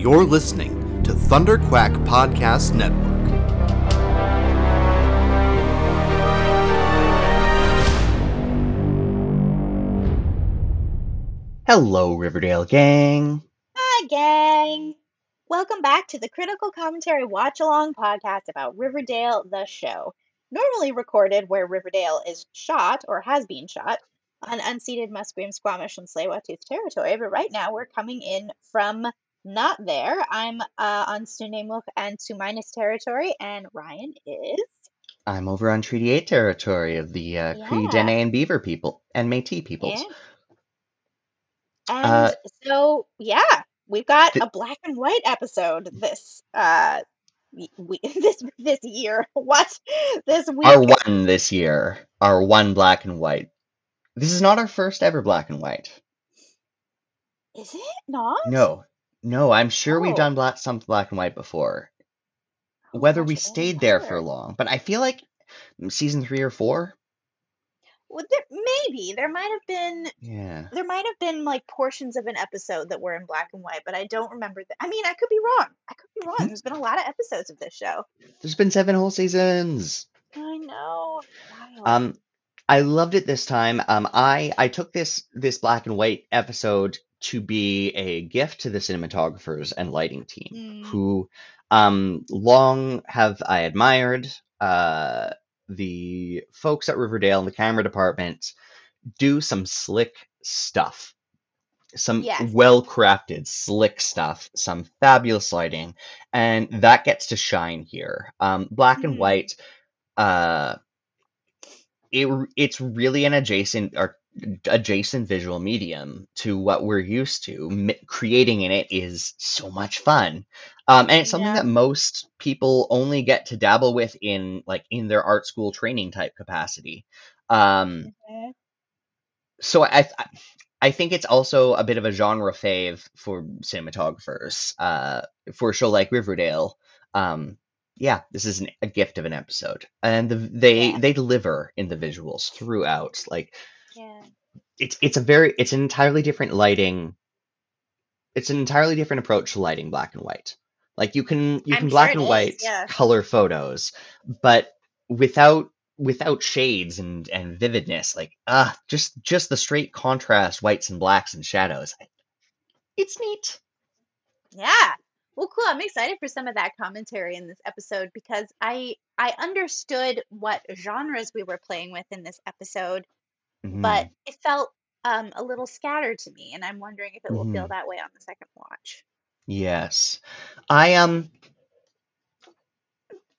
You're listening to Thunder Quack Podcast Network. Hello, Riverdale gang. Hi, gang. Welcome back to the Critical Commentary Watch Along podcast about Riverdale, the show. Normally recorded where Riverdale is shot or has been shot on unceded Musqueam, Squamish, and Tsleil-Waututh territory, but right now we're coming in from not there. I'm uh, on Snuneymuxw and Tsuut'ina territory, and Ryan is. I'm over on Treaty 8 territory of the uh, Cree, Dene, and Beaver people and Métis peoples. Yeah. And Uh, so, yeah, we've got th- a black and white episode this uh we, this this year. What this week? Our one this year. Our one black and white. This is not our first ever black and white. Is it not? No. No, I'm sure we've Oh. done black, some black and white before. Oh Whether gosh, we I don't stayed there for remember. long, but I feel like season three or four. Well, there, maybe there might have been Yeah. there might have been like portions of an episode that were in black and white, but I don't remember that. I mean, I could be wrong. I could be wrong. Hmm. There's been a lot of episodes of this show. There's been seven whole seasons. I know. Wild. Um, I loved it this time. Um, I I took this this black and white episode to be a gift to the cinematographers and lighting team, Mm. who um long have I admired. Uh, the folks at Riverdale and the camera department do some slick stuff. Some Yes. well crafted, slick stuff, some fabulous lighting, and that gets to shine here. Um, black and Mhm. white, uh, it it's really an adjacent or adjacent visual medium to what we're used to. Creating in it is so much fun, um, and it's something Yeah. that most people only get to dabble with in like in their art school training type capacity. Um, Okay. so I, I I think it's also a bit of a genre fave for cinematographers. Uh, for a show like Riverdale, um, yeah, this is an, a gift of an episode, and the, they Yeah. they deliver in the visuals throughout. Like. It's it's a very it's an entirely different lighting. It's an entirely different approach to lighting black and white. Like you can you I'm can sure black and is, white yeah. color photos, but without without shades and and vividness. Like ah, just just the straight contrast whites and blacks and shadows. It's neat. Yeah. Well, cool. I'm excited for some of that commentary in this episode because I I understood what genres we were playing with in this episode, but Mhm. it felt um a little scattered to me, and I'm wondering if it will feel Mhm. that way on the second watch. Yes. I um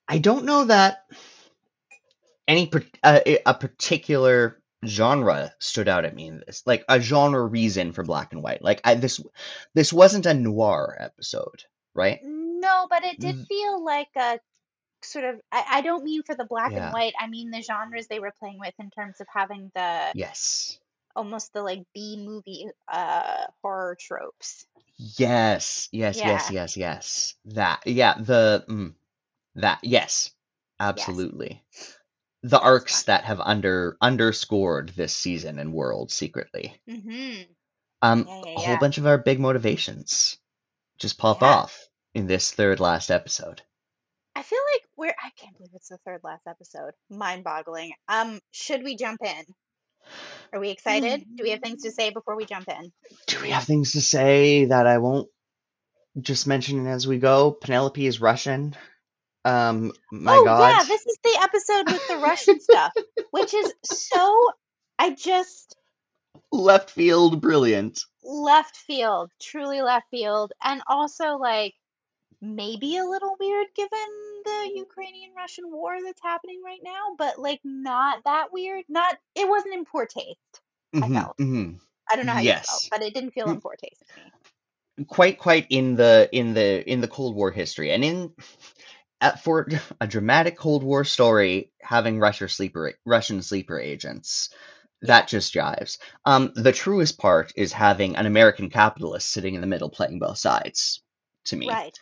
I don't know that any uh, a a particular genre stood out at me in this. Like a genre reason for black and white. Like I this this wasn't a noir episode, right? No, but it did Mm. feel like a sort of I, I don't mean for the black Yeah. and white, I mean the genres they were playing with in terms of having the Yes. almost the like B movie uh horror tropes. Yes. Yes, yes, Yeah. yes, yes. That. Yeah, the mm, that. Yes. Yes. Absolutely. The That was arcs fun. that have under underscored this season and world secretly. Mhm. Um, Yeah, a yeah, whole bunch of our big motivations just pop off in this third last episode. I feel like we're I can't believe it's the third last episode. Mind-boggling. Um, should we jump in? Are we excited? Do we have things to say before we jump in? Do we have things to say that I won't just mention as we go? Penelope is Russian. Um, my oh God. yeah, this is the episode with the Russian stuff, which is so I just Left field, brilliant. left field, truly left field, and also like maybe a little weird given the Ukrainian Russian war that's happening right now, but like not that weird. Not it wasn't in poor taste. I Mhm, felt. mhm. I don't know how you felt, but it didn't feel Mm. in poor taste to me. Quite, quite in the in the in the Cold War history, and in at, for a dramatic Cold War story, having Russia sleeper Russian sleeper agents. That just jives. Um, the truest part is having an American capitalist sitting in the middle playing both sides. To me, Right.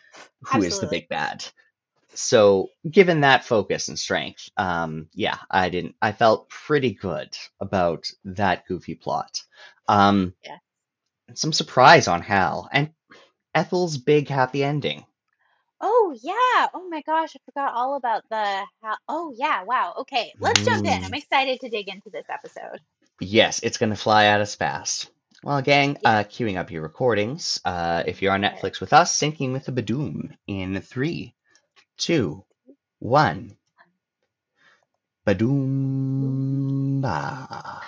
who is the big bad? So, given that focus and strength, um, yeah, I didn't. I felt pretty good about that goofy plot. Um, Yeah. some surprise on Hal, and Ethel's big happy ending. Oh yeah. Oh my gosh, I forgot all about the how Oh yeah, wow. Okay, let's jump in. I'm Mm. excited to dig into this episode. Yes, it's gonna fly at us fast. Well, gang, uh, queuing up your recordings. Uh, if you're on Netflix with us, syncing with the Badoom in three, two, one. Badoom. Ba.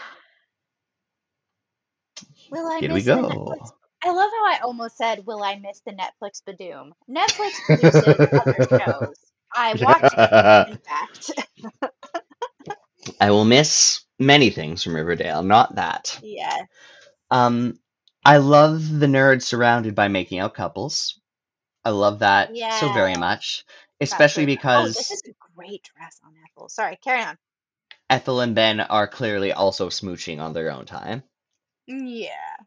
Will I Here we miss the go. Netflix? I love how I almost said, "Will I miss the Netflix Badoom?" Netflix produces other shows. I watch them, in fact. I will miss many things from Riverdale, not that. yeah, Um, I love the nerds surrounded by making out couples. I love that so very yeah. much, That's especially fun. Oh, this because is a great dress on Ethel. Sorry, carry on. Ethel and Ben are clearly also smooching on their own time. Yeah,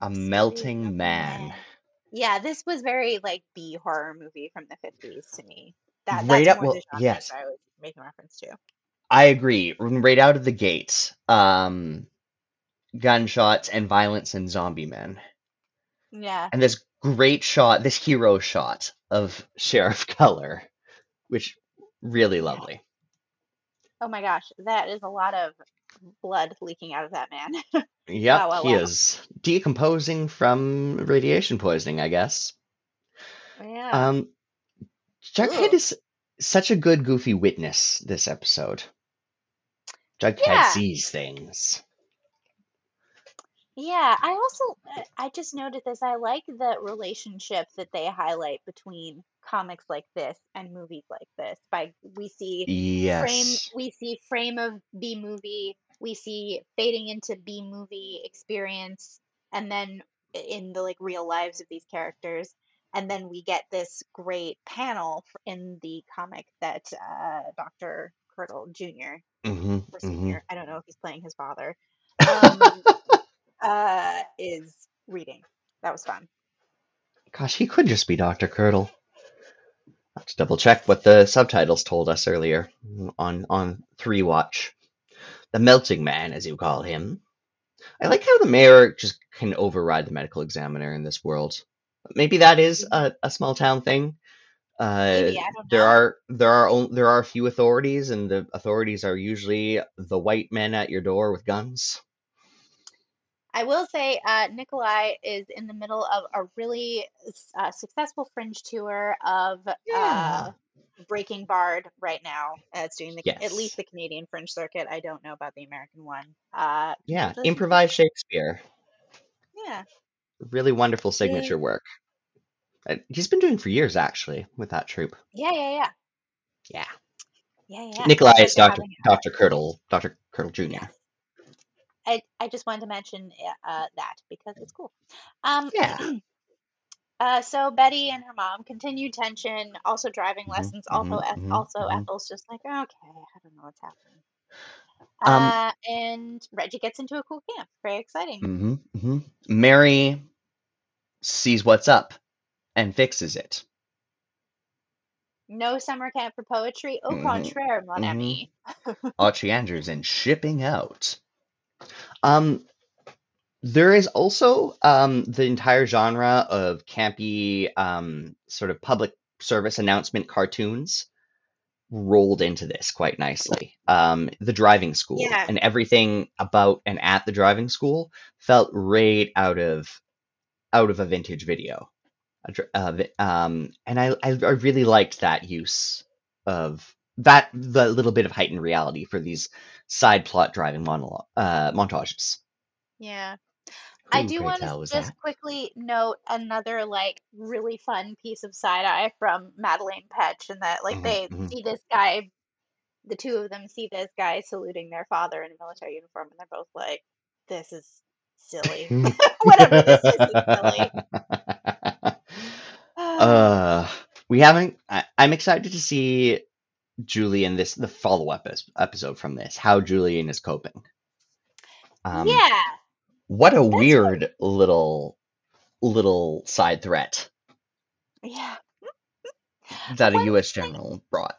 A melting man. man. Yeah, this was very like B horror movie from the 50s to me. That Right that's up, more well, genre yes, I was making reference to. I agree. Right out of the gate, um, gunshots and violence and zombie men. Yeah. And this great shot, this hero shot of Sheriff Keller, which really lovely. Oh my gosh, that is a lot of blood leaking out of that man. Yep, Wow, wow, he wow. is decomposing from radiation poisoning, I guess. Yeah. Um, Jughead Ugh. is such a good goofy witness this episode. Jughead Yeah. sees things. Yeah, I also uh, I just noted this. I like the relationship that they highlight between comics like this and movies like this. By we see frame we see frame of B movie, we see fading into B movie experience, and then in the like real lives of these characters, and then we get this great panel in the comic that uh, Dr. Curdle Jr. hmm or hmm I don't know if he's playing his father, um, uh, is reading. That was fun. Gosh, he could just be Dr. Curdle. I'll have to double check what the subtitles told us earlier on on three watch. The melting man, as you call him. I like how the mayor just can override the medical examiner in this world. Maybe that is a, a small town thing. Uh, Maybe I don't there know. are there are only, there are a few authorities, and the authorities are usually the white men at your door with guns. I will say, uh, Nikolai is in the middle of a really uh, successful fringe tour of Yeah. uh, Breaking Bard right now. Uh, it's doing the at least the Canadian fringe circuit. I don't know about the American one. Uh, Yeah. Improvised Shakespeare. yeah, Really wonderful signature work. Uh, He's been doing for years, actually, with that troupe. yeah, yeah, yeah, Yeah. yeah, yeah. Nikolai is Dr. having Dr. Curdle, Dr. Curdle Jr. yes. I I just wanted to mention uh, that because it's cool. Um, Yeah. Uh, so Betty and her mom continue tension, also driving hmm lessons. hmm Also, Eth- hmm also hmm Ethel's just like, okay, I don't know what's happening. Um. Uh, and Reggie gets into a cool camp. Very exciting. hmm hmm Mary sees what's up and fixes it. No summer camp for poetry. Au contraire, mon ami. Archie Andrews and shipping out. Um. There is also um, the entire genre of campy, um, sort of public service announcement cartoons rolled into this quite nicely. Um, the driving school Yeah. and everything about and at the driving school felt right out of out of a vintage video. Uh, um, and I, I I really liked that use of that the little bit of heightened reality for these side plot driving monologue uh, montages. Yeah. I do want to just that? quickly note another like really fun piece of side eye from Madelaine Petsch, and that like hmm they hmm see this guy, the two of them see this guy saluting their father in a military uniform, and they're both like, "This is silly. Whatever this is, is silly." uh, we haven't. I, I'm excited to see Julian this the follow up episode from this. How Julian is coping. Um, yeah, what a that's what. weird little little side threat Yeah. that a U.S. thing. general brought.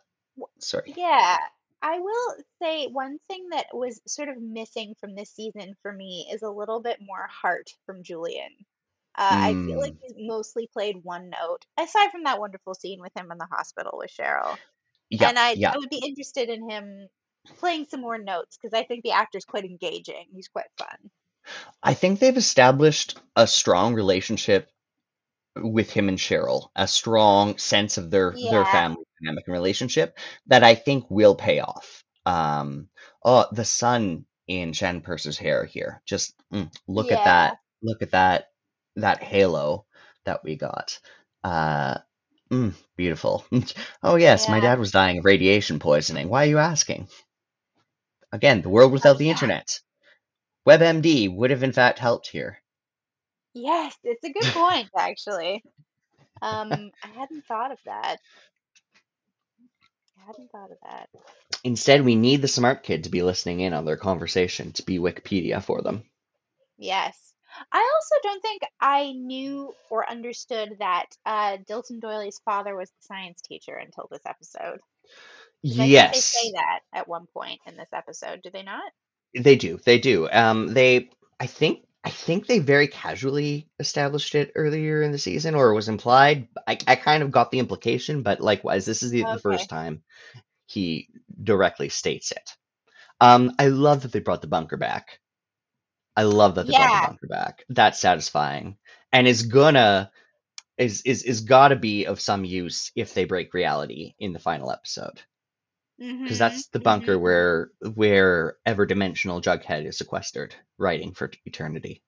Sorry. Yeah. I will say one thing that was sort of missing from this season for me is a little bit more heart from Julian. Uh, I feel like Mm, he's mostly played one note, aside from that wonderful scene with him in the hospital with Cheryl. Yeah, And I yeah. I would be interested in him playing some more notes because I think the actor's quite engaging. He's quite fun. I think they've established a strong relationship with him and Cheryl, a strong sense of their their family dynamic and relationship that I think will pay off. Um, oh, the sun in Shannon Purser's hair here. Just mm, look at that. Look at that that halo that we got. Uh, mm, beautiful. Oh yes, my yeah. dad was dying of radiation poisoning. Why are you asking? Again, the world Oh without the yeah. internet. WebMD would have in fact helped here. Yes, it's a good point, actually. Um, I hadn't thought of that. I hadn't thought of that. Instead, we need the smart kid to be listening in on their conversation to be Wikipedia for them. Yes. I also don't think I knew or understood that uh, Dilton Doiley's father was the science teacher until this episode. Think they say that at one point in this episode, do they not? they do. They do. Um, they, I think, I think they very casually established it earlier in the season, or it was implied. I, I kind of got the implication, but likewise, this is the, the first time he directly states it. Um, I love that they brought the bunker back. I love that the Yeah. bunker back. That's satisfying, and is gonna is is is gotta be of some use if they break reality in the final episode. because Mhm. that's the bunker Mhm. where where ever dimensional Jughead is sequestered, writing for eternity.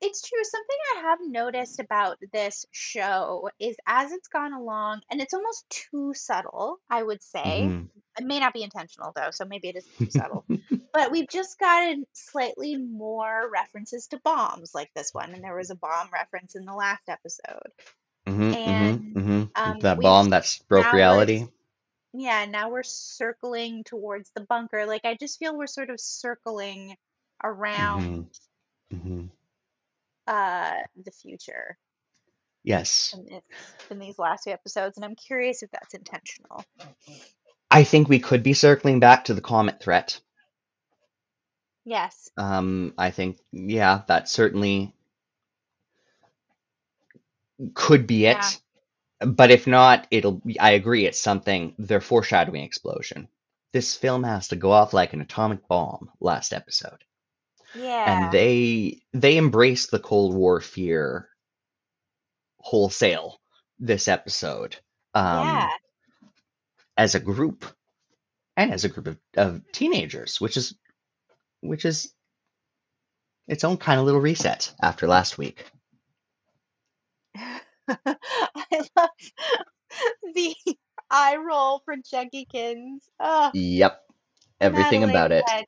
It's true. Something I have noticed about this show is as it's gone along, and it's almost too subtle, I would say. hmm It may not be intentional though, so maybe it is too subtle. But we've just gotten slightly more references to bombs like this one, and there was a bomb reference in the last episode. hmm And hmm um, That bomb that's broke reality. yeah, now we're circling towards the bunker. Like I just feel we're sort of circling hmm around hmm uh the future Yes, in in these last two episodes, and I'm curious if that's intentional. I think we could be circling back to the comet threat. Yes. Um, I think yeah, that certainly could be it. Yeah. But if not, it'll. I agree. It's something. They're foreshadowing explosion. This film has to go off like an atomic bomb. Last episode. Yeah. And they they embrace the Cold War fear wholesale this episode um, Yeah. as a group and as a group of, of teenagers, which is which is its own kind of little reset after last week. I love the eye roll for Chuggykins. Oh, Yep, everything about it. Petsch,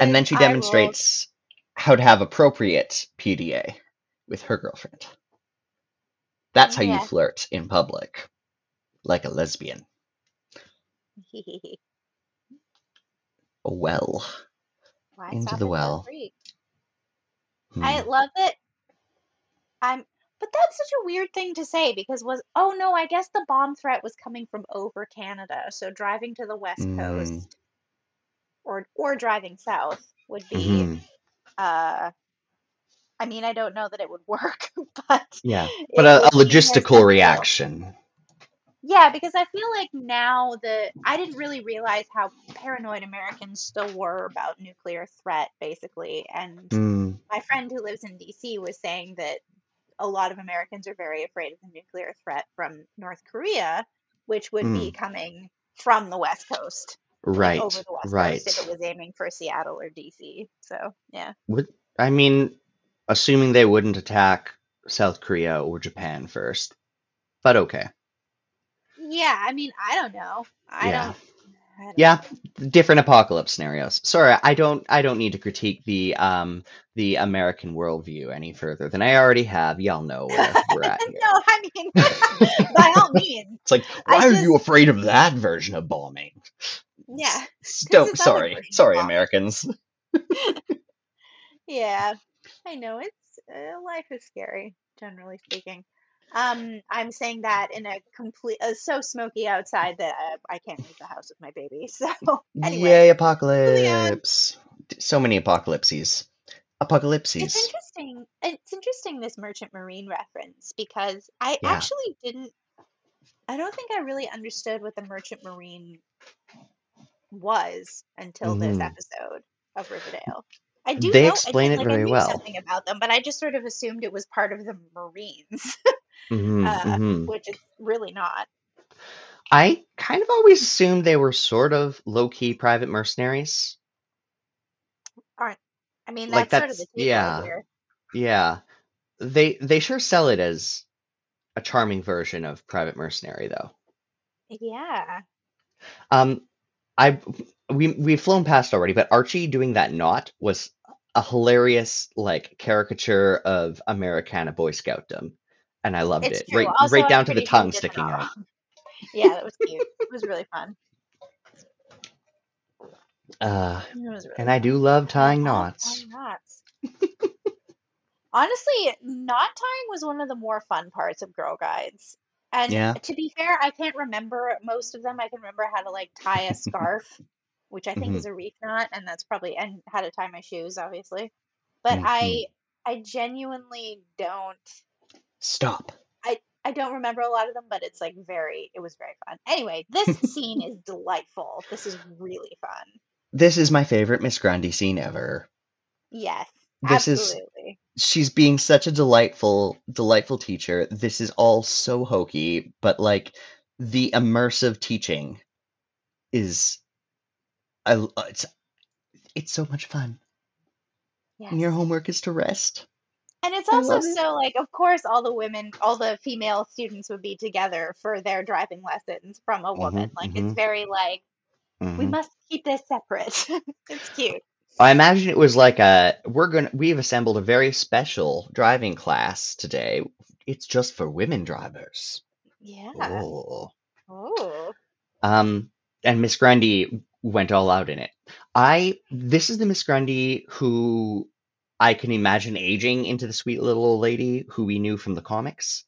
And then she demonstrates how to have appropriate PDA with her girlfriend. That's how you flirt in public, like a lesbian. Well. Why Into the well. Hmm. I love it. I'm, but that's such a weird thing to say because was oh no, I guess the bomb threat was coming from over Canada. So driving to the west Mm. coast or or driving south would be Mhm. uh I mean, I don't know that it would work, but Yeah, but a, a would be more logistical reaction. Yeah, because I feel like now the I didn't really realize how paranoid Americans still were about nuclear threat, basically. And Mm, my friend who lives in DC was saying that a lot of Americans are very afraid of the nuclear threat from North Korea, which would be coming from the West Coast, right, over the West Coast, right. if it was aiming for Seattle or DC. So, yeah. Would I mean, assuming they wouldn't attack South Korea or Japan first, but okay. Yeah, I mean, I don't know. I Yeah. don't. Yeah, different apocalypse scenarios. Sorry, I don't I don't need to critique the um the American worldview any further than I already have. Y'all know where we're at here. no, I mean, by all means. It's like, I why are just- you afraid of that version of bombing? Yeah. Don't sorry. Sorry. Americans. Yeah, I know it's uh, life is scary, generally speaking. Um, I'm saying that in a complete, uh, so smoky outside that uh, I can't leave the house with my baby. So anyway, Yay, apocalypse. So many apocalypses. Apocalypses. It's interesting. It's interesting this Merchant Marine reference because I Yeah. actually didn't. I don't think I really understood what the Merchant Marine was until this hmm episode of Riverdale. I do They know, I explain did it like I very well. something about them, but I just sort of assumed it was part of the Marines, hmm uh, hmm which it's really not. I kind of always assumed they were sort of low key private mercenaries. Aren't I mean Like that's sort of the yeah, here. yeah. They they sure sell it as a charming version of private mercenary though. Yeah. Um, I we we've flown past already, but Archie doing that knot was a hilarious like caricature of Americana Boy Scoutdom, and I loved It's it. true. Right Also, right down to the pretty sure he tongue sticking out. Yeah, that was cute. It was really fun. Uh, really and I do love tying knots. tying knots. Honestly, knot tying was one of the more fun parts of Girl Guides. And Yeah. to be fair, I can't remember most of them. I can remember how to like tie a scarf, which I think hmm is a reef knot, and that's probably and how to tie my shoes, obviously. But hmm I I genuinely don't Stop. I I don't remember a lot of them, but it's like very it was very fun. Anyway, this scene is delightful. This is really fun. This is my favorite Miss Grundy scene ever. Yes, This is she's being such a delightful, delightful teacher. This is all so hokey, but like the immersive teaching is, I it's it's so much fun. And your homework is to rest. And it's also so like, of course, all the women, all the female students would be together for their driving lessons from a woman. hmm Like, hmm it's very like, we hmm must keep this separate. It's cute. I imagine it was like a we're gonna we've assembled a very special driving class today. It's just for women drivers. Yeah. Oh. Oh. Um, and Miss Grundy went all out in it. I this is the Miss Grundy who I can imagine aging into the sweet little old lady who we knew from the comics.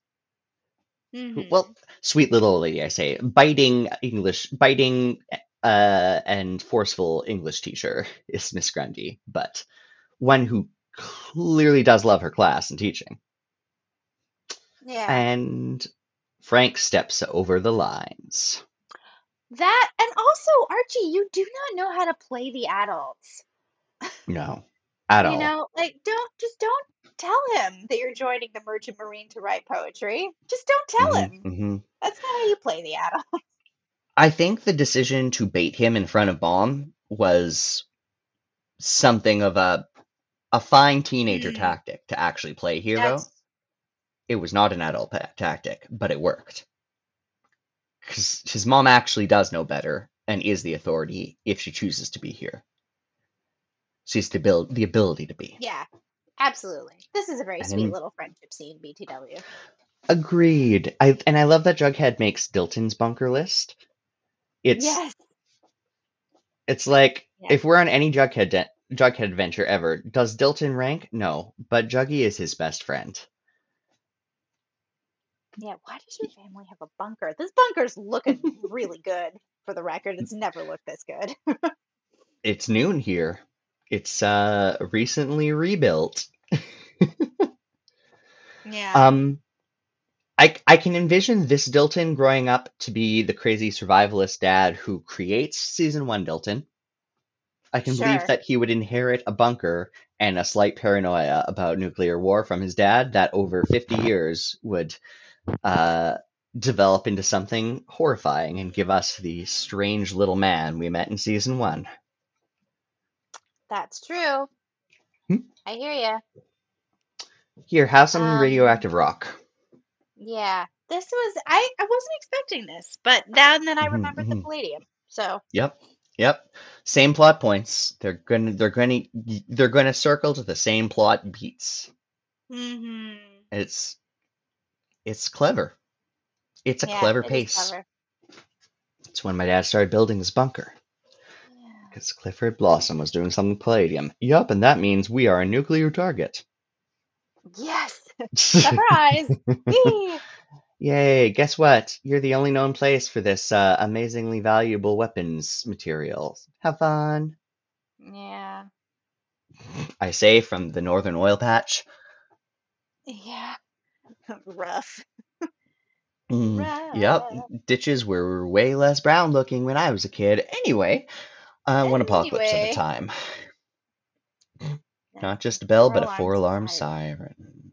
Mm-hmm. well, sweet little old lady, I say, biting English, biting uh, and forceful English teacher is Miss Grundy, but one who clearly does love her class and teaching. Yeah. And Frank steps over the lines. That and also Archie, you do not know how to play the adults. No, at You all. know, like don't just don't tell him that you're joining the Merchant Marine to write poetry. Just don't tell hmm him. hmm That's not how you play the adult. I think the decision to bait him in front of Baum was something of a a fine teenager Mm, tactic to actually play here, though. that's It was not an adult pa- tactic, but it worked. Because his mom actually does know better and is the authority if she chooses to be here. She's the, abil- the ability to be. yeah, absolutely. This is a very And sweet little friendship scene, BTW. agreed. I and I love that Jughead makes Dilton's bunker list. It's Yes. it's like Yeah. if we're on any Jughead de- Jughead adventure ever, does Dilton rank? No, but Juggy is his best friend. Yeah. Why does your family have a bunker? This bunker's looking really good. For the record, it's never looked this good. It's noon here. It's uh recently rebuilt. Yeah. Um I I can envision this Dilton growing up to be the crazy survivalist dad who creates season 1 Dilton. I can believe that he would inherit a bunker and a slight paranoia about nuclear war from his dad that over 50 years would uh develop into something horrifying and give us the strange little man we met in season 1. That's true. Hmm? I hear you. Here, have some Um. radioactive rock. Yeah. This was I. I wasn't expecting this, but now and then I Mhm, remembered the mhm. palladium. So Yep. Yep. Same plot points. They're gonna they're gonna they're gonna circle to the same plot beats. Mm-hmm. It's it's clever. It's a Yeah, clever it pace. clever. It's when my dad started building this bunker. Because Clifford Blossom was doing something palladium. Yup, and that means we are a nuclear target. Yes. Surprise. Yay, guess what? You're the only known place for this uh, amazingly valuable weapons material. Have fun. Yeah. I say from the northern oil patch. Yeah. Rough. Mm, yep, ditches were way less brown looking when I was a kid. Anyway, uh, one apocalypse at Anyway. a time. Yeah. Not just a bell, but a Four-alarm siren. siren.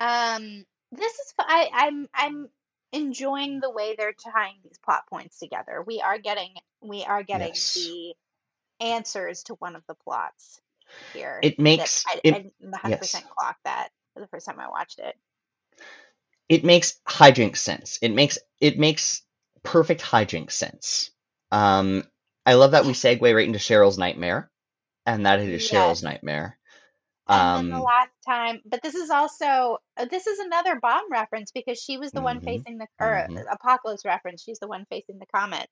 Um, this is I I'm I'm enjoying the way they're tying these plot points together. We are getting we are getting Yes. the answers to one of the plots here. It makes I, it I didn't 100% clock that the first time I watched it. it makes hijinks sense. It makes it makes perfect hijinks sense. Um, I love that we segue right into Cheryl's nightmare, and that it is Yes. Cheryl's nightmare. Then the Um, last time, but this is also uh, this is another bomb reference because she was the one Mhm, facing the or mhm. apocalypse reference. She's the one facing the comet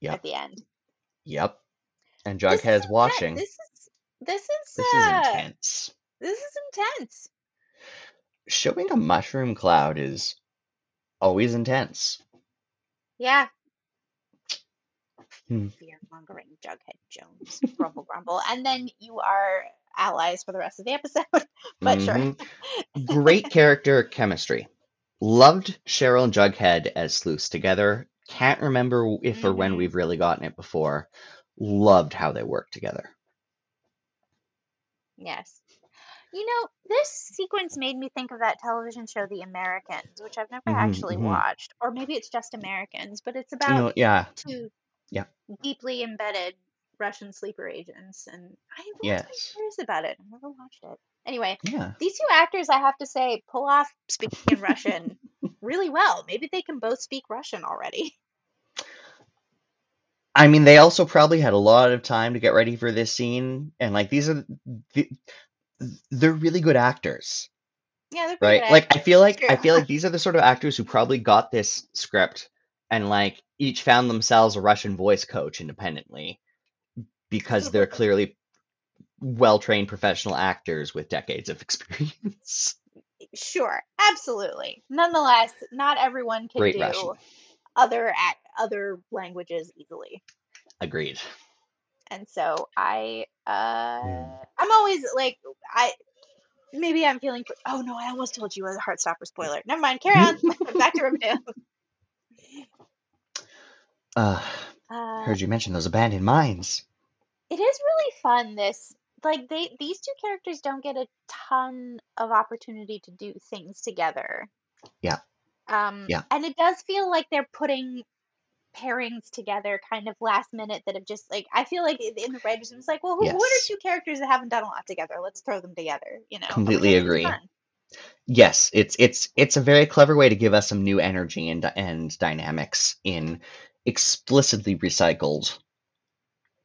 Yep. at the end. yep. And is Jughead's watching. This is this is This is uh, intense. this is intense. Showing a mushroom cloud is always intense. Yeah. Hmm. Fear mongering Jughead Jones. grumble grumble. And then you are allies for the rest of the episode. but sure. Mhm. Great character chemistry. Loved Cheryl and Jughead as sleuths together. Can't remember if or when Mhm. we've really gotten it before. Loved how they work together. Yes. You know, this sequence made me think of that television show The Americans, which I've never Mhm, actually mhm. watched. Or maybe it's just Americans, but it's You about know, yeah, two Yeah. deeply embedded Russian sleeper agents, and I lost Yes. curious about it. I've never watched it. Anyway, yeah. these two actors, I have to say, pull off speaking in Russian really well. Maybe they can both speak Russian already. I mean, they also probably had a lot of time to get ready for this scene, and like these are, the, they're really good actors, Yeah, they're right? good. Like I feel like I feel like these are the sort of actors who probably got this script and like each found themselves a Russian voice coach independently because they're clearly well-trained professional actors with decades of experience. Sure, absolutely. Nonetheless, not everyone can Great do Russian. other other languages easily. Agreed. And so I uh Hmm. I'm always like I maybe I'm feeling oh no, I almost told you a Heartstopper spoiler. Never mind, carry on. Back to Riverdale. Uh, Uh heard you mention those abandoned mines. it is really fun this like they these two characters don't get a ton of opportunity to do things together. Yeah. Um Yeah. and it does feel like they're putting pairings together kind of last minute that have just like I feel like in the writers room it's like, well, who, what are two characters that haven't done a lot together? Let's throw them together, you know, Completely agree. Yes, it's it's it's a very clever way to give us some new energy and and dynamics in explicitly recycled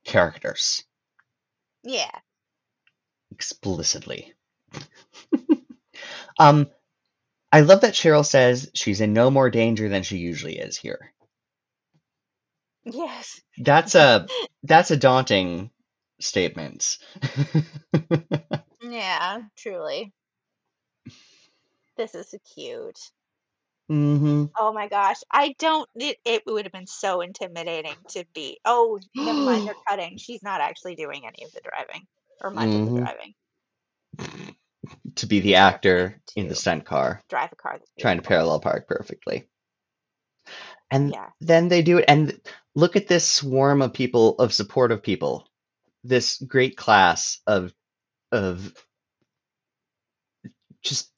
characters. Yeah. Explicitly. um I love that Cheryl says she's in no more danger than she usually is here. Yes. That's a that's a daunting statement. Yeah, truly. This is cute. Hmm Oh my gosh. I don't it, it would have been so intimidating to be oh, never mind, they're cutting. She's not actually doing any of the driving or much of the Mhm. driving. To be the actor in the stunt car. drive a car trying to parallel park perfectly. And Yeah. then they do it, and look at this swarm of people, of supportive people, this great class of of just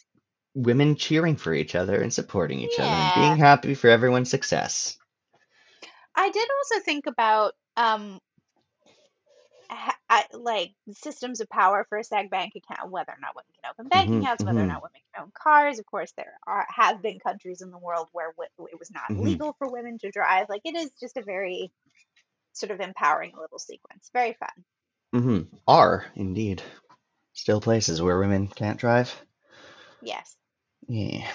women cheering for each other and supporting each other and being happy for everyone's success. I did also think about um ha- I, like systems of power for a SAG bank account, whether or not women can open bank hmm accounts, whether or hmm not women can own cars. Of course, there are have been countries in the world where wi- it was not hmm legal for women to drive. Like it is just a very sort of empowering little sequence. Very fun. hmm Are indeed still places where women can't drive. Yes. Yeah.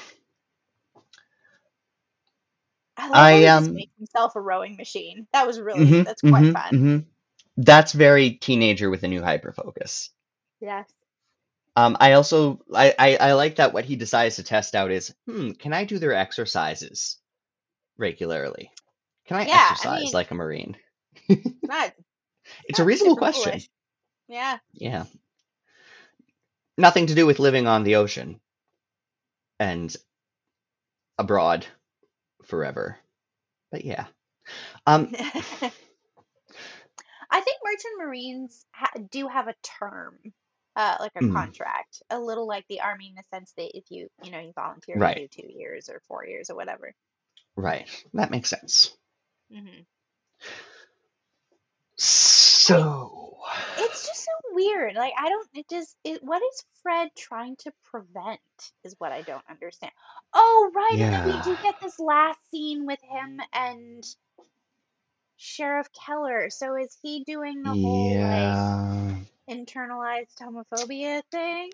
I love how he just um. makes himself a rowing machine. That was really hmm that's quite hmm fun. hmm That's very teenager with a new hyper focus. Yes. Um, I also I, I I like that what he decides to test out is, hmm, can I do their exercises regularly? Can I Yeah, I exercise mean, like a marine? it's not It's a not reasonable super question. foolish. Yeah. Yeah. Nothing to do with living on the ocean and abroad forever. But yeah. Um I think merchant marines ha- do have a term, uh, like a mm, contract, a little like the army in the sense that if you, you know, you volunteer, right. two years or four years or whatever. Right. That makes sense. hmm I So, it's just so weird. Like I don't it just it what is Fred trying to prevent is what I don't understand. Oh, right, and then we do get this last scene with him and Sheriff Keller. So is he doing the whole like internalized homophobia thing?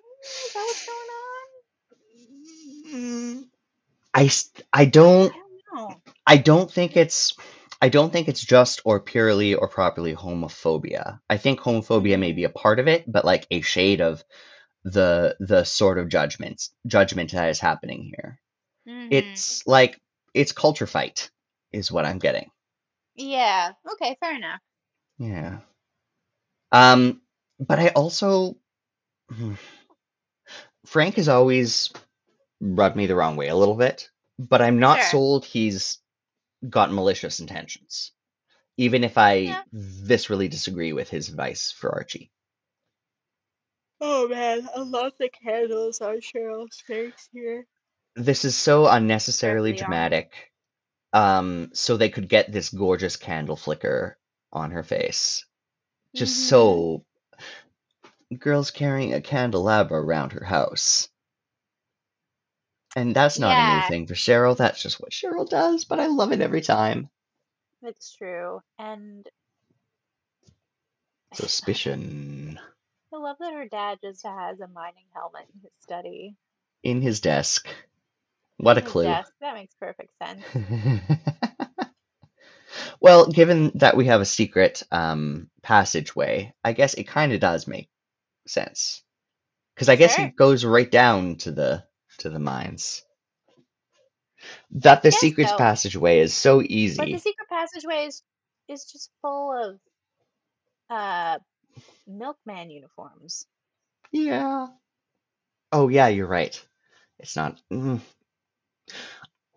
Is that what's going on? I I don't I don't know. I don't think it's I don't think it's just or purely or properly homophobia. I think homophobia may hmm be a part of it, but like a shade of the the sort of judgments judgment that is happening here. hmm It's like it's culture fight is what I'm getting. Yeah. Okay, fair enough. Yeah. Um but I also Frank has always rubbed me the wrong way a little bit, but I'm not Sure. sold he's got malicious intentions. Even if I Yeah. viscerally disagree with his advice for Archie. Oh man, I love the candles on Cheryl's face here. This is so unnecessarily dramatic. Um, so they could get this gorgeous candle flicker on her face. Just hmm so girls carrying a candelabra around her house. And that's not a new thing for Cheryl. That's just what Cheryl does, but I love it every time. it's true. And Suspicion I love that her dad just has a mining helmet in his study. in his desk. What a In his clue. desk. That makes perfect sense. well, given that we have a secret um, passageway, I guess it kind of does make sense. Because I guess Sure. it goes right down to the to the mines. That the Guess secret passageway is so easy. But the secret passageway is, is just full of uh milkman uniforms. Yeah. Oh yeah, you're right. It's not. Mm.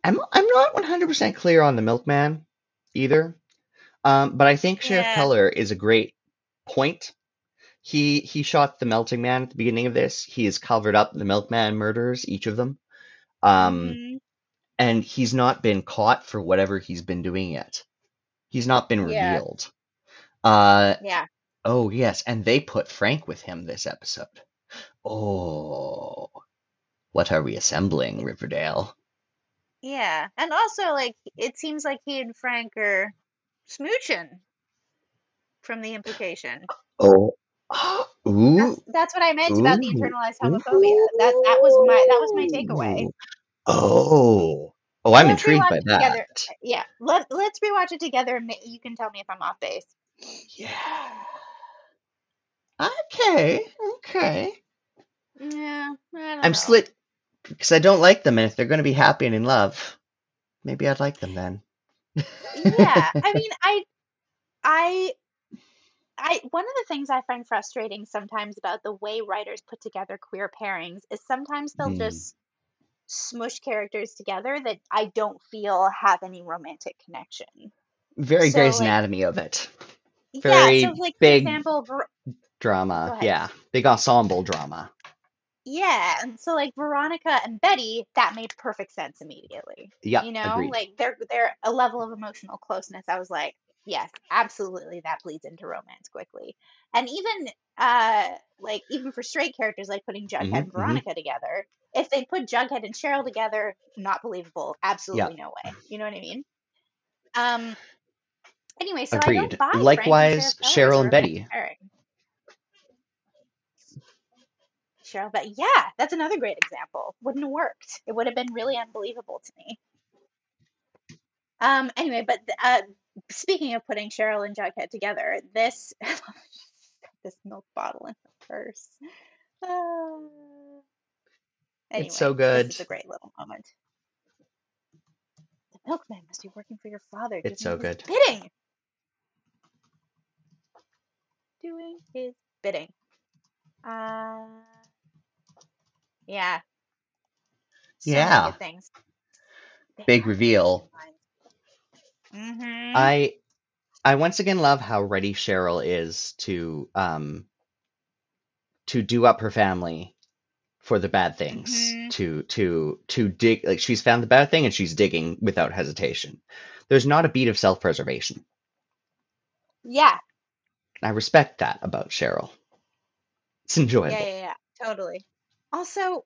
I'm I'm not 100% clear on the milkman either. Um, but I think Sheriff Yeah. Keller is a great point. He he shot the melting man at the beginning of this. He has covered up the milkman murders, each of them. Um, hmm and he's not been caught for whatever he's been doing yet. He's not been Yeah. revealed. Uh, Yeah. oh yes, and they put Frank with him this episode. Oh, what are we assembling, Riverdale? Yeah. And also, like, it seems like he and Frank are smooching from the implication. Oh, ooh, That's that's what I meant about the internalized homophobia. That that was my that was my takeaway. Oh, oh, I'm let's intrigued by it together. that. Yeah. Let let's rewatch it together and you can tell me if I'm off base. Yeah. Okay, okay. Yeah, I know. slit because I don't like them, and if they're going to be happy and in love, maybe I'd like them then. Yeah. I mean, I I I one of the things I find frustrating sometimes about the way writers put together queer pairings is sometimes they'll Hmm. just smush characters together that I don't feel have any romantic connection. Very So Grey's like Anatomy of it. yeah, so Very like for big example, Ver- drama. Yeah, big ensemble drama. Yeah, and so like Veronica and Betty, that made perfect sense immediately. Yeah, You know, agreed. like they're they're a level of emotional closeness. I was like, yes, absolutely, that bleeds into romance quickly. And even uh like even for straight characters like putting Jughead hmm and Veronica together, if they put Jughead and Cheryl together, not believable. Absolutely Yeah, no way. You know what I mean? Um anyway, so I don't agreed. buy Frank and Likewise, Sheriff Keller as a Cheryl and Betty. Cheryl, but yeah, that's another great example. Wouldn't have worked. It would have been really unbelievable to me. Um. Anyway, but uh, speaking of putting Cheryl and Jughead together, this this milk bottle in her purse. Uh, It's so good. is a great little moment. The milkman must be working for your father, It's so good. bidding. Doing his bidding. Uh, yeah. So Yeah. things. They Big reveal. Mm-hmm. I I once again love how ready Cheryl is to um to do up her family for the bad things. Mhm. To to to dig like she's found the bad thing and she's digging without hesitation. There's not a beat of self-preservation. Yeah. I respect that about Cheryl. It's enjoyable. yeah, yeah. Totally. Also,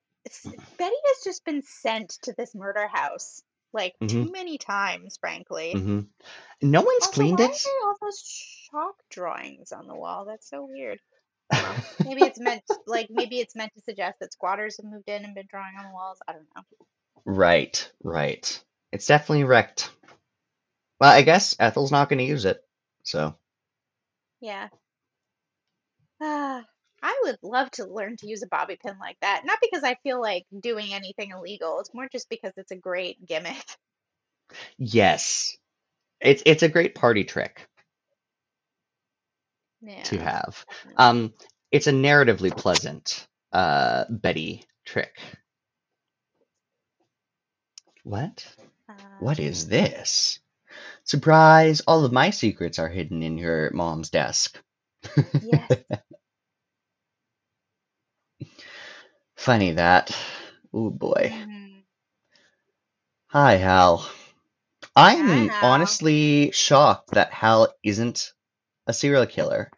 Betty has just been sent to this murder house like Mhm. too many times, frankly. hmm No one's Also, cleaned why it. are there all those chalk drawings on the wall? That's so weird. Maybe it's meant like maybe it's meant to suggest that squatters have moved in and been drawing on the walls. I don't know. right, right. It's definitely wrecked. Well, I guess Ethel's not going to use it. So, Yeah. Ah, I would love to learn to use a bobby pin like that. Not because I feel like doing anything illegal. It's more just because it's a great gimmick. yes. It's it's a great party trick Yeah. to have. Um it's a narratively pleasant uh Betty trick. What? What is Um, this? Surprise, all of my secrets are hidden in your mom's desk. yes. Funny that. Oh boy. Mhm. Hi, Hal. I'm Hal. honestly shocked that Hal isn't a serial killer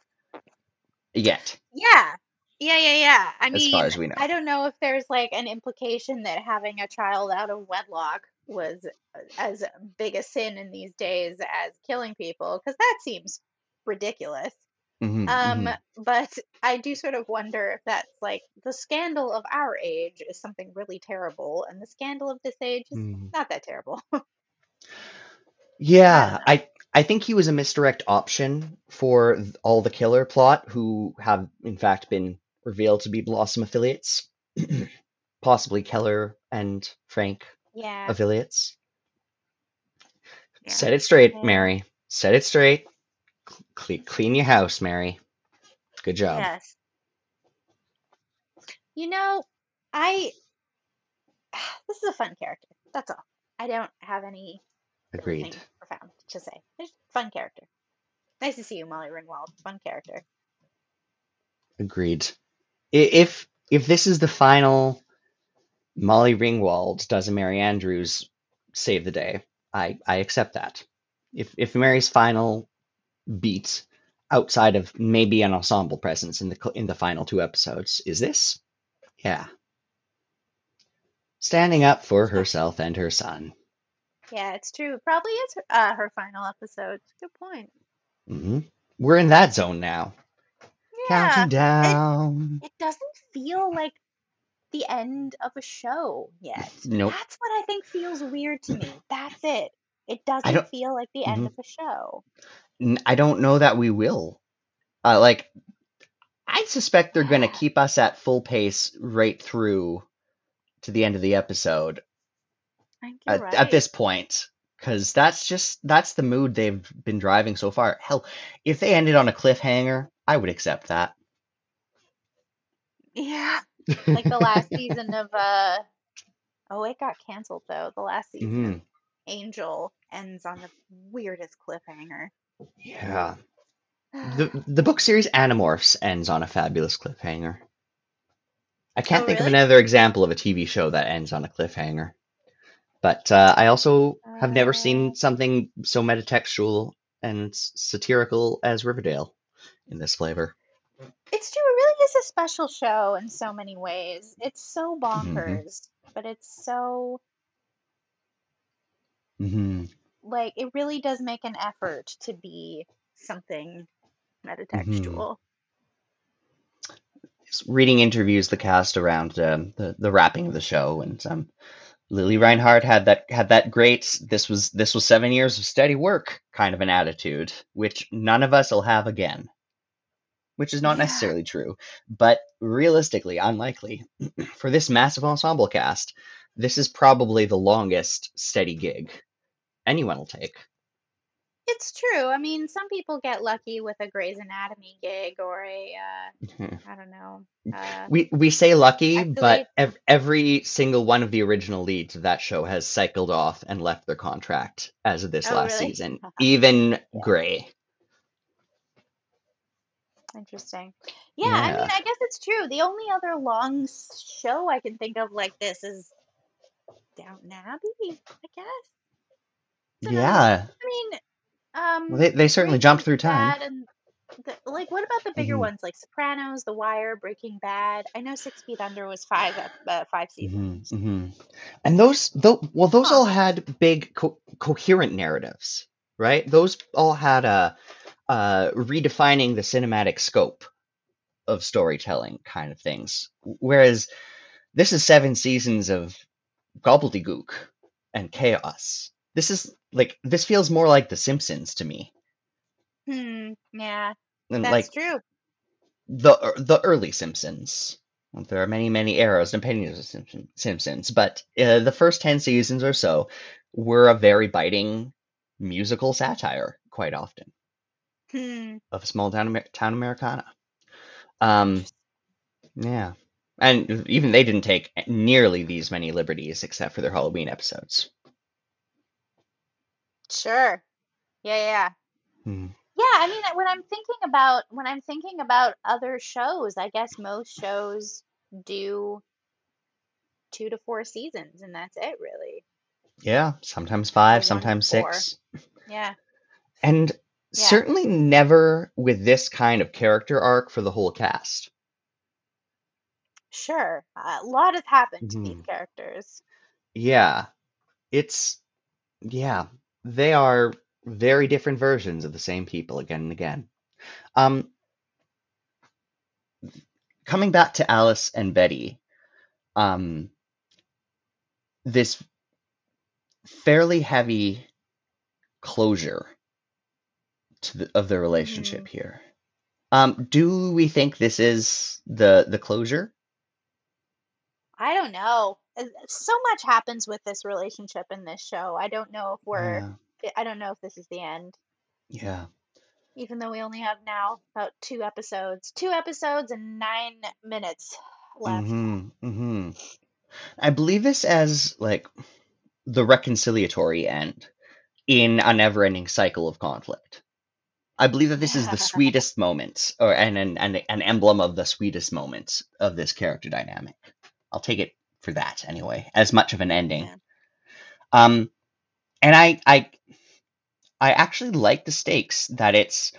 yet, Yeah. Yeah, yeah, yeah. I as far mean, as we know. I don't know if there's like an implication that having a child out of wedlock was as big a sin in these days as killing people, because that seems ridiculous. Hmm Um, hmm but I do sort of wonder if that's like the scandal of our age is something really terrible, and the scandal of this age is hmm not that terrible. Yeah, don't. I I think he was a misdirect option for all the killer plot, who have in fact been revealed to be Blossom affiliates, possibly Keller and Frank Yeah, affiliates. yeah, Set it straight, yeah. Mary. Set it straight. Cle clean your house, Mary. Good job. Yes. You know, I this is a fun character. That's all. I don't have any Agreed. profound to say. It's fun character. Nice to see you, Molly Ringwald. Fun character. Agreed. If if this is the final Molly Ringwald does a Mary Andrews save the day, I I accept that. If if Mary's final beat outside of maybe an ensemble presence in the in the final two episodes is this, yeah, standing up for herself and her son. Yeah, it's true. Probably is her, uh, her final episode. Good point. hmm We're in that zone now. Yeah, Counting down. it doesn't feel like the end of a show yet. Nope. That's what I think feels weird to me. That's it. It doesn't feel like the end mhm. of a show. I don't know that we will. Uh, like, I suspect they're going to keep us at full pace right through to the end of the episode think you're at, at this point, because that's just that's the mood they've been driving so far. Hell, if they ended on a cliffhanger, I would accept that. Yeah. Like the last season of uh oh it got canceled though. The last season hmm Angel ends on the weirdest cliffhanger. Yeah. The the book series Animorphs ends on a fabulous cliffhanger. I can't oh think of another example of a TV show that ends on a cliffhanger. But uh, I also have never Uh seen something so metatextual and satirical as Riverdale in this flavor. it's true, it really is a special show in so many ways. It's so hmm bonkers, but it's so hmm like it really does make an effort to be something hmm metatextual. Reading interviews, the cast around um, the the wrapping of the show, and um, Lili Reinhart had that had that great this was this was seven years of steady work kind of an attitude, which none of us will have again. Which is not Yeah. necessarily true, but realistically unlikely. For this massive ensemble cast, this is probably the longest steady gig anyone will take. it's true. I mean, some people get lucky with a Grey's Anatomy gig or a uh, I don't know. Uh, We we say lucky, but ev every single one of the original leads of that show has cycled off and left their contract as of this oh last really? season. Even Yeah, Grey. interesting. Yeah, I mean, I guess it's true. The only other long show I can think of like this is Downton Abbey, I guess. I don't know. Yeah. I mean, Well, um, they they certainly jumped through time. And the, like, what about the bigger hmm ones like Sopranos, The Wire, Breaking Bad? I know Six Feet Under was five uh, five hmm seasons. hmm And those, though, well, those Huh. all had big co coherent narratives, right? Those all had a uh, redefining the cinematic scope of storytelling kind of things. Whereas this is seven seasons of gobbledygook and chaos. This is like this feels more like The Simpsons to me, Hmm. Yeah, and that's like true. the the early Simpsons. There are many many eras and on of Simpson- Simpsons, but uh, the first ten seasons or so were a very biting musical satire, quite often, Hmm. of small town Amer- town Americana. Um, yeah, and even they didn't take nearly these many liberties, except for their Halloween episodes. Sure. Yeah, yeah. Hmm. Yeah, I mean, when I'm thinking about when I'm thinking about other shows, I guess most shows do two to four seasons, and that's it, really. Yeah, sometimes five, one sometimes four. six, Yeah. and Yeah. certainly never with this kind of character arc for the whole cast. Sure. A lot has happened to these hmm characters. Yeah, it's yeah, they are very different versions of the same people again and again. Um, coming back to Alice and Betty, um, this fairly heavy closure to the, of the relationship here. Um, do we think this is the the closure? I don't know. Uh, So much happens with this relationship in this show. I don't know if we're, Yeah, I don't know if this is the end, yeah. even though we only have now about two episodes, two episodes and nine minutes left. Mm-hmm. Mm-hmm. I believe this as like the reconciliatory end in a never-ending cycle of conflict. I believe that this is the sweetest moment, or and an an, an emblem of the sweetest moment of this character dynamic. I'll take it for that anyway, as much of an ending. Yeah. Um, and I I I actually like the stakes that it's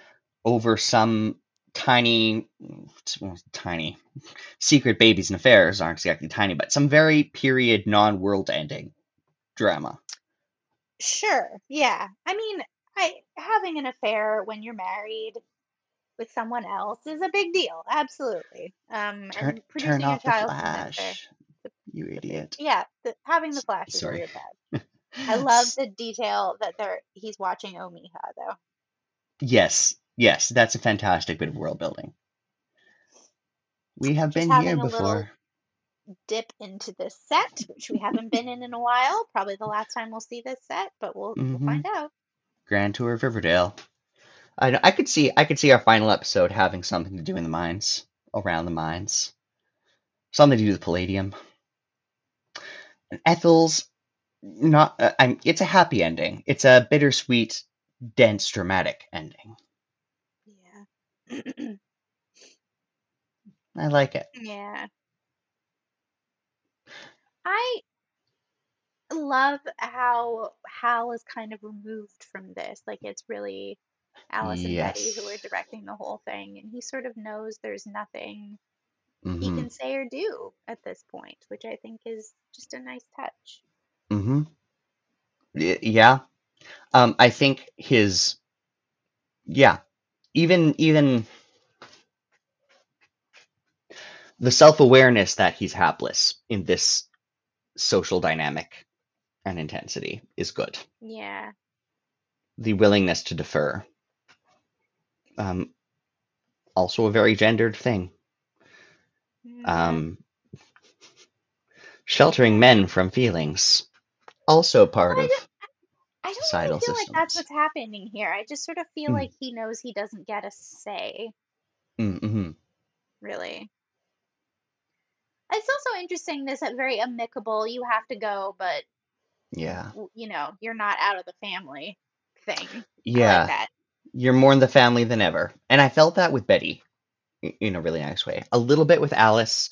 over some tiny, tiny secret babies and affairs aren't exactly tiny, but some very period non-world ending drama. Sure. Yeah. I mean, I having an affair when you're married with someone else is a big deal. Absolutely. Um, Turn and producing a off the child affair, flash, the, you idiot. yeah, the, having the flash is Sorry. really bad. I love the detail that they're he's watching Omiha though. Yes, yes, that's a fantastic bit of world building. We have Just been here having a little before. dip into this set, which we haven't been in in a while. Probably the last time we'll see this set, but we'll we'll hmm find out. Grand Tour of Riverdale. I know- I could see I could see our final episode having something to do in the mines, around the mines, something to do with Palladium. And Ethel's not. Uh, I'm. It's a happy ending. It's a bittersweet, dense, dramatic ending. Yeah. I like it. Yeah. I love how Hal is kind of removed from this. Like it's really Alice and Betty who are directing the whole thing, and he sort of knows there's nothing he Mm-hmm. can say or do at this point, which I think is just a nice touch. Mm-hmm. Yeah. Um. I think his. Yeah. Even even the self awareness that he's hapless in this social dynamic and intensity is good. Yeah. The willingness to defer. Um. Also a very gendered thing. Um. Sheltering men from feelings. Also part of. I don't societal really feel like that's what's happening here. I just sort of feel Mm, like he knows he doesn't get a say, mm, mhm. really. It's also interesting this uh, very amicable, you have to go, but Yeah. you know, you're not out of the family thing. Like Yeah. that. You're more in the family than ever. And I felt that with Betty in a really nice way. A little bit with Alice.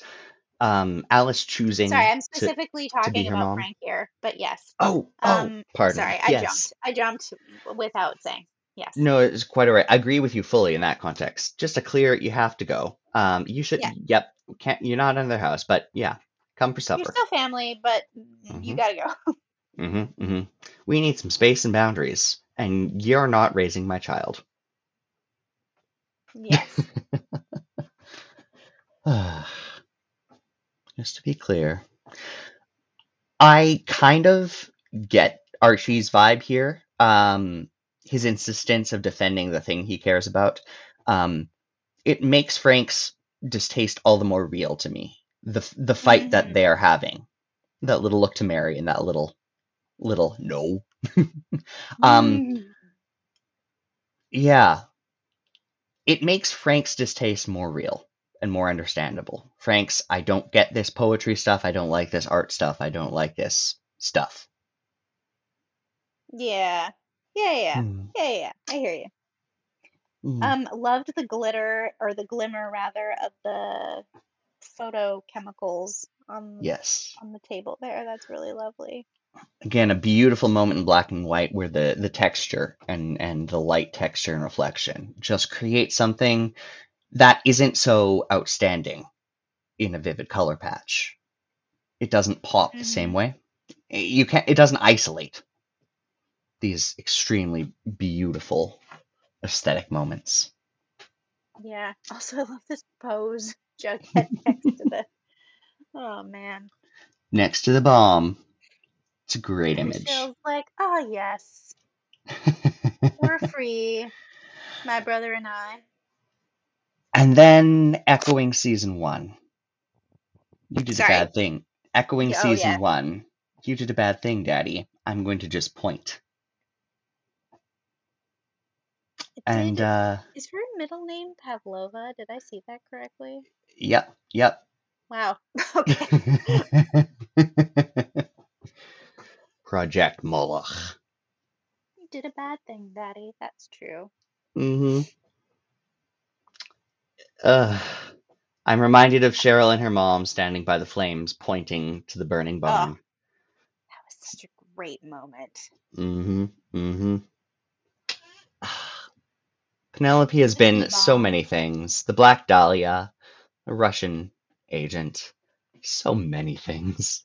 Um, Alice choosing. Sorry, I'm specifically to talking her about mom. Frank here, but yes. Oh, oh, Um, pardon sorry. I Yes. jumped. I jumped without saying. Yes. No, it's quite all right. I agree with you fully in that context. Just to clear you have to go. Um, you should. Yeah. Yep. Can't. You're not in their house, but yeah, come for supper. You're still family, but mm, you gotta go. hmm hmm We need some space and boundaries, and you're not raising my child. Yes. Just to be clear, I kind of get Archie's vibe here. Um, his insistence of defending the thing he cares about. Um, it makes Frank's distaste all the more real to me. The the fight that hmm they are having, that little look to Mary, and that little little no. um, yeah, it makes Frank's distaste more real and more understandable. Frank's, I don't get this poetry stuff. I don't like this art stuff. I don't like this stuff. Yeah. Yeah, yeah. Hmm. Yeah, yeah. I hear you. Hmm. Um, loved the glitter or the glimmer rather of the photochemicals on Yes. on the table there. That's really lovely. Again, a beautiful moment in black and white where the, the texture and, and the light texture and reflection just create something that isn't so outstanding in a vivid color patch. It doesn't pop the same hmm way. You can't. It doesn't isolate these extremely beautiful aesthetic moments. Yeah. Also, I love this pose. Jughead next to the. Oh man. Next to the bomb, it's a great And image. Cheryl's like, oh yes, we're free, my brother and I. and then echoing season one. You did a bad thing. Echoing oh season yeah. one. You did a bad thing, Daddy. I'm going to just point. And uh is her middle name Pavlova? Did I see that correctly? yep, yep. Wow. Okay. Project Moloch. You did a bad thing, Daddy. That's true. Mm-hmm. Uh, I'm reminded of Cheryl and her mom standing by the flames, pointing to the burning Oh, bomb. that was such a great moment. Mm-hmm. Mm-hmm. Penelope has been so many things. The Black Dahlia, a Russian agent, so many things.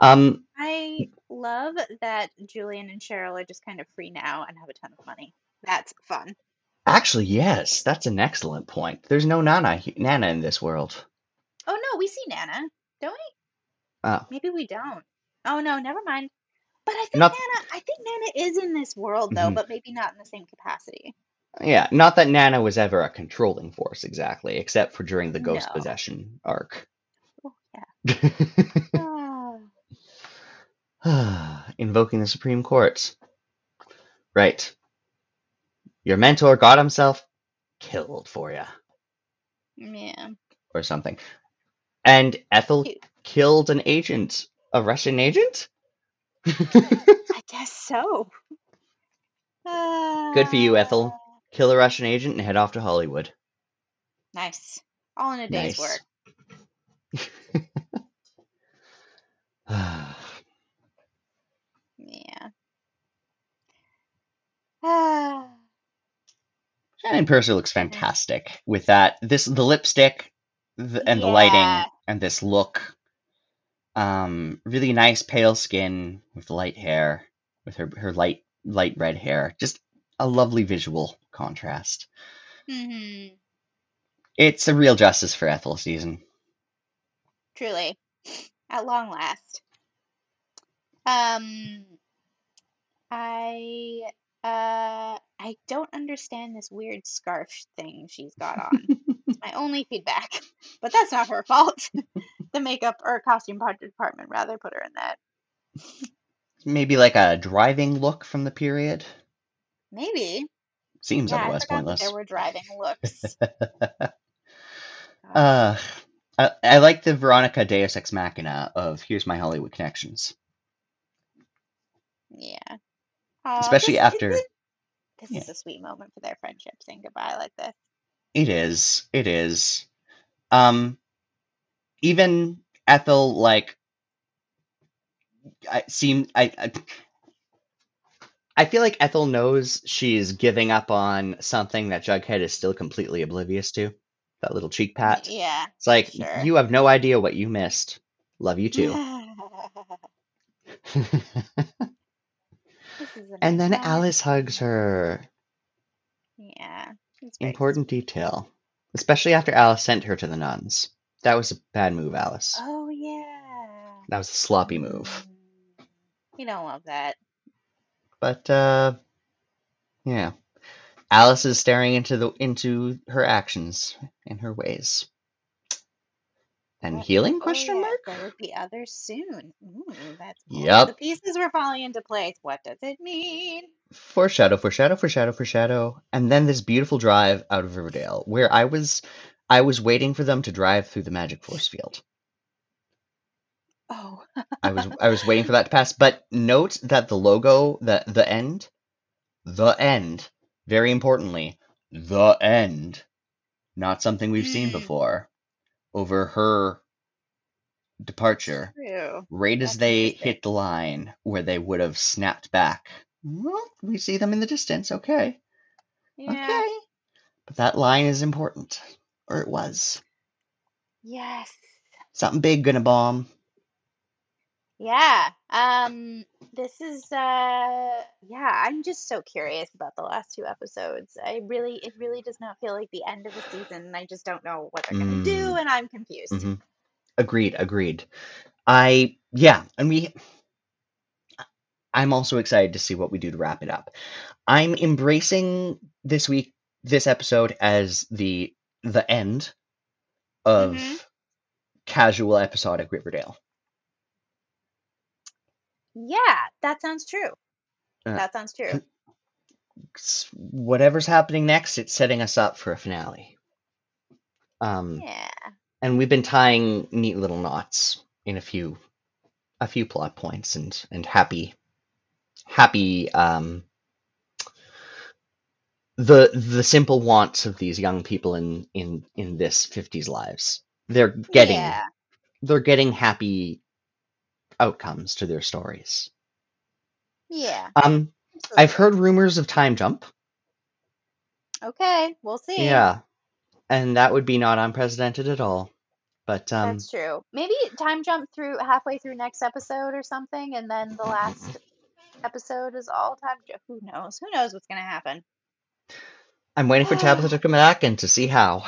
Um, I love that Julian and Cheryl are just kind of free now and have a ton of money. That's fun. Actually, yes, that's an excellent point. There's no Nana, he- Nana in this world. Oh no, we see Nana, don't we? Oh, Maybe we don't. Oh no, never mind. But I think not, Nana, I think Nana is in this world though, mhm. but maybe not in the same capacity. yeah, not that Nana was ever a controlling force exactly, except for during the ghost No. possession arc. Oh yeah. Ah. Invoking the Supreme Court. Right. Your mentor got himself killed for you, yeah. or something. And Ethel Cute. killed an agent, a Russian agent? I guess so. Good for you, Uh, Ethel. Kill a Russian agent and head off to Hollywood. nice. All in a day's Nice. work. Yeah. Ah. Shannon Purser looks fantastic with that. This the lipstick th- and the lighting and this look. Um, really nice pale skin with light hair, with her her light light red hair. Just a lovely visual contrast. hmm It's a real justice for Ethel season. Truly. At long last. Um I uh I don't understand this weird scarf thing she's got on. It's my only feedback. But that's not her fault. the makeup or costume department rather put her in that. maybe like a driving look from the period. Maybe. Seems Yeah, otherwise pointless. there were driving looks. Uh, I, I like the Veronica Deus Ex Machina of here's my Hollywood connections. yeah. Aw, Especially this, after- This, this yeah. is a sweet moment for their friendship saying goodbye like this. It is. It is. Um, even Ethel, like, I seem I, I I feel like Ethel knows she's giving up on something that Jughead is still completely oblivious to. That little cheek pat. Yeah. It's like sure. you have no idea what you missed. Love you too. This is a and then. Alice hugs her. Yeah. Important detail, especially after Alice sent her to the nuns. That was a bad move, Alice. Oh yeah. That was a sloppy move. Mm. You don't love that. But uh yeah. Alice is staring into the into her actions and her ways. And healing oh, question yeah, mark? There would be others soon. Ooh, that's. Yep. The pieces were falling into place. What does it mean? Foreshadow, foreshadow, foreshadow, foreshadow. And then this beautiful drive out of Riverdale where I was I was waiting for them to drive through the magic force field. Oh. I was I was waiting for that to pass. But note that the logo, the the end, the end, very importantly, the end, not something we've seen Mm. before. Over her departure, True. right as they hit the line where they would have snapped back. Well, we see them in the distance, okay. Yeah. Okay. But that line is important. Or it was. Yes. Something big gonna bomb. Yeah. Um this is uh yeah, I'm just so curious about the last two episodes. I really it really does not feel like the end of the season and I just don't know what they're gonna do Mm. and I'm confused. hmm Agreed, agreed. I yeah, and we I'm also excited to see what we do to wrap it up. I'm embracing this week this episode as the the end of Mhm. casual episodic Riverdale. Yeah, that sounds true. Uh, That sounds true. Whatever's happening next, it's setting us up for a finale. Um Yeah. and we've been tying neat little knots in a few a few plot points and and happy happy um the the simple wants of these young people in in in this 50s lives they're getting Yeah. they're getting happy outcomes to their stories Yeah. um i've heard rumors of time jump Okay, we'll see. yeah and that would be not unprecedented at all but um That's true. Maybe time jump through halfway through next episode or something, and then the last episode is all time jump. Who knows? Who knows what's gonna happen? i'm waiting for tabitha to come back and to see how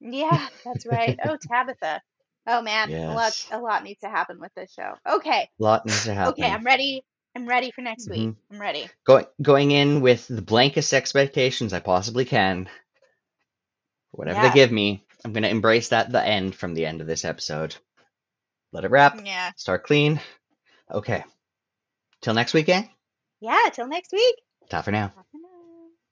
Yeah, that's right. Oh, Tabitha. Oh man, a lot a lot needs to happen with this show. Okay. A lot needs to happen. Okay, I'm ready. I'm ready for next week. Mhm. I'm ready. Going going in with the blankest expectations I possibly can. Whatever Yeah. they give me, I'm gonna embrace that the end from the end of this episode. Let it wrap. Yeah. Start clean. Okay. Till next week, gang. Yeah, till next week. Ta for now. Bye for